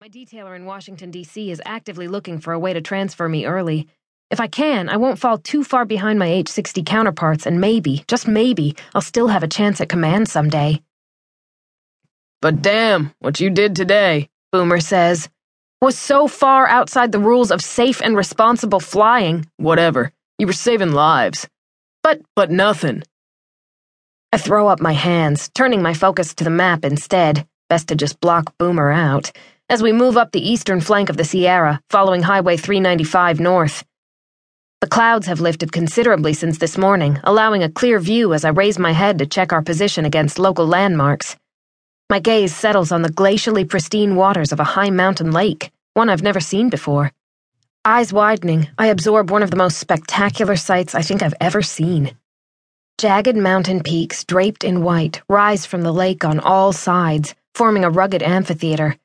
My detailer in Washington, D.C. is actively looking for a way to transfer me early. If I can, I won't fall too far behind my H 60 counterparts, and maybe, just maybe, I'll still have a chance at command someday. But damn, what you did today, Boomer says, was so far outside the rules of safe and responsible flying. Whatever. You were saving lives. But, but nothing. I throw up my hands, turning my focus to the map instead. Best to just block Boomer out as we move up the eastern flank of the Sierra, following Highway 395 north. The clouds have lifted considerably since this morning, allowing a clear view as I raise my head to check our position against local landmarks. My gaze settles on the glacially pristine waters of a high mountain lake, one I've never seen before. Eyes widening, I absorb one of the most spectacular sights I think I've ever seen. Jagged mountain peaks draped in white rise from the lake on all sides, forming a rugged amphitheater.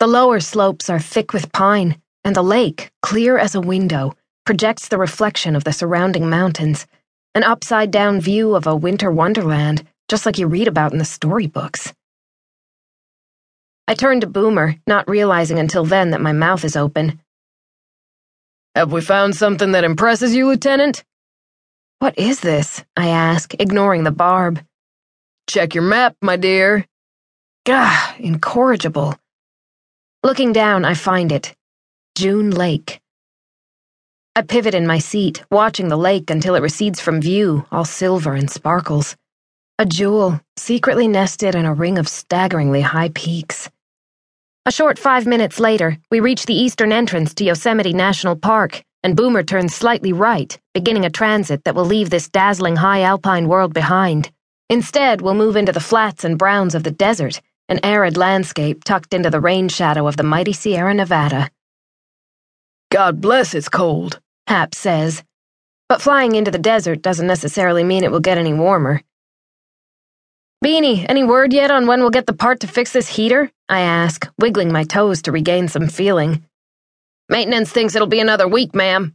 The lower slopes are thick with pine, and the lake, clear as a window, projects the reflection of the surrounding mountains, an upside down view of a winter wonderland, just like you read about in the storybooks. I turn to Boomer, not realizing until then that my mouth is open. Have we found something that impresses you, Lieutenant? What is this? I ask, ignoring the barb. Check your map, my dear. Gah, incorrigible. Looking down, I find it June Lake. I pivot in my seat, watching the lake until it recedes from view, all silver and sparkles. A jewel, secretly nested in a ring of staggeringly high peaks. A short five minutes later, we reach the eastern entrance to Yosemite National Park, and Boomer turns slightly right, beginning a transit that will leave this dazzling high alpine world behind. Instead, we'll move into the flats and browns of the desert an arid landscape tucked into the rain shadow of the mighty Sierra Nevada. God bless it's cold, Hap says. But flying into the desert doesn't necessarily mean it will get any warmer. Beanie, any word yet on when we'll get the part to fix this heater? I ask, wiggling my toes to regain some feeling. Maintenance thinks it'll be another week, ma'am.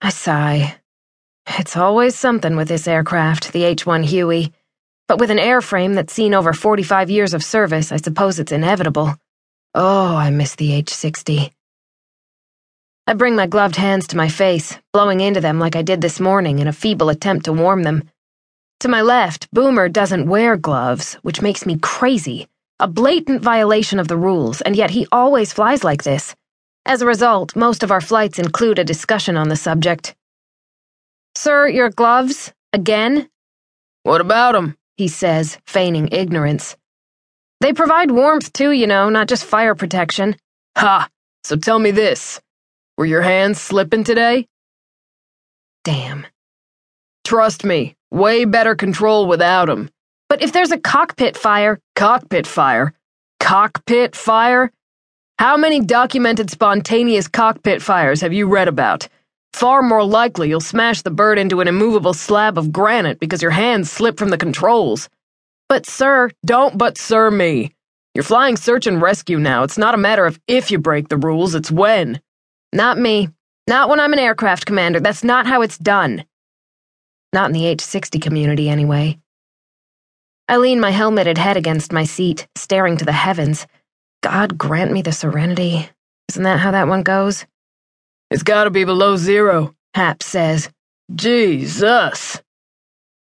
I sigh. It's always something with this aircraft, the H 1 Huey. But with an airframe that's seen over 45 years of service, I suppose it's inevitable. Oh, I miss the H 60. I bring my gloved hands to my face, blowing into them like I did this morning in a feeble attempt to warm them. To my left, Boomer doesn't wear gloves, which makes me crazy. A blatant violation of the rules, and yet he always flies like this. As a result, most of our flights include a discussion on the subject. Sir, your gloves? Again? What about 'em? He says, feigning ignorance. They provide warmth too, you know, not just fire protection. Ha! So tell me this. Were your hands slipping today? Damn. Trust me, way better control without 'em. But if there's a cockpit fire. Cockpit fire? Cockpit fire? How many documented spontaneous cockpit fires have you read about? Far more likely you'll smash the bird into an immovable slab of granite because your hands slip from the controls. But, sir, don't but sir me. You're flying search and rescue now. It's not a matter of if you break the rules, it's when. Not me. Not when I'm an aircraft commander. That's not how it's done. Not in the H 60 community, anyway. I lean my helmeted head against my seat, staring to the heavens. God grant me the serenity. Isn't that how that one goes? It's gotta be below zero, Hap says. Jesus.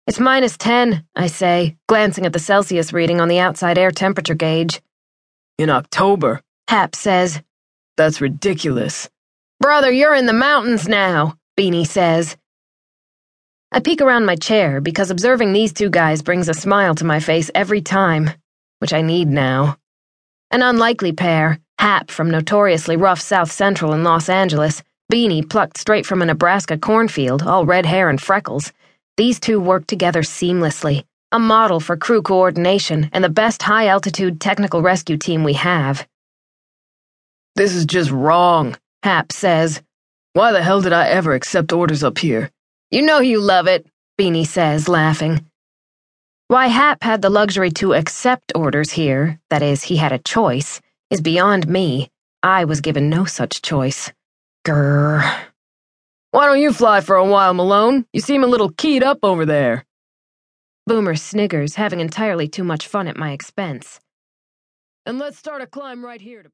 It's minus 10, I say, glancing at the Celsius reading on the outside air temperature gauge. In October, Hap says. That's ridiculous. Brother, you're in the mountains now, Beanie says. I peek around my chair because observing these two guys brings a smile to my face every time, which I need now. An unlikely pair, Hap from notoriously rough South Central in Los Angeles, Beanie plucked straight from a Nebraska cornfield, all red hair and freckles. These two work together seamlessly, a model for crew coordination and the best high altitude technical rescue team we have. This is just wrong, Hap says. Why the hell did I ever accept orders up here? You know you love it, Beanie says, laughing. Why Hap had the luxury to accept orders here, that is, he had a choice, is beyond me. I was given no such choice. Grrr. Why don't you fly for a while, Malone? You seem a little keyed up over there. Boomer sniggers, having entirely too much fun at my expense. And let's start a climb right here to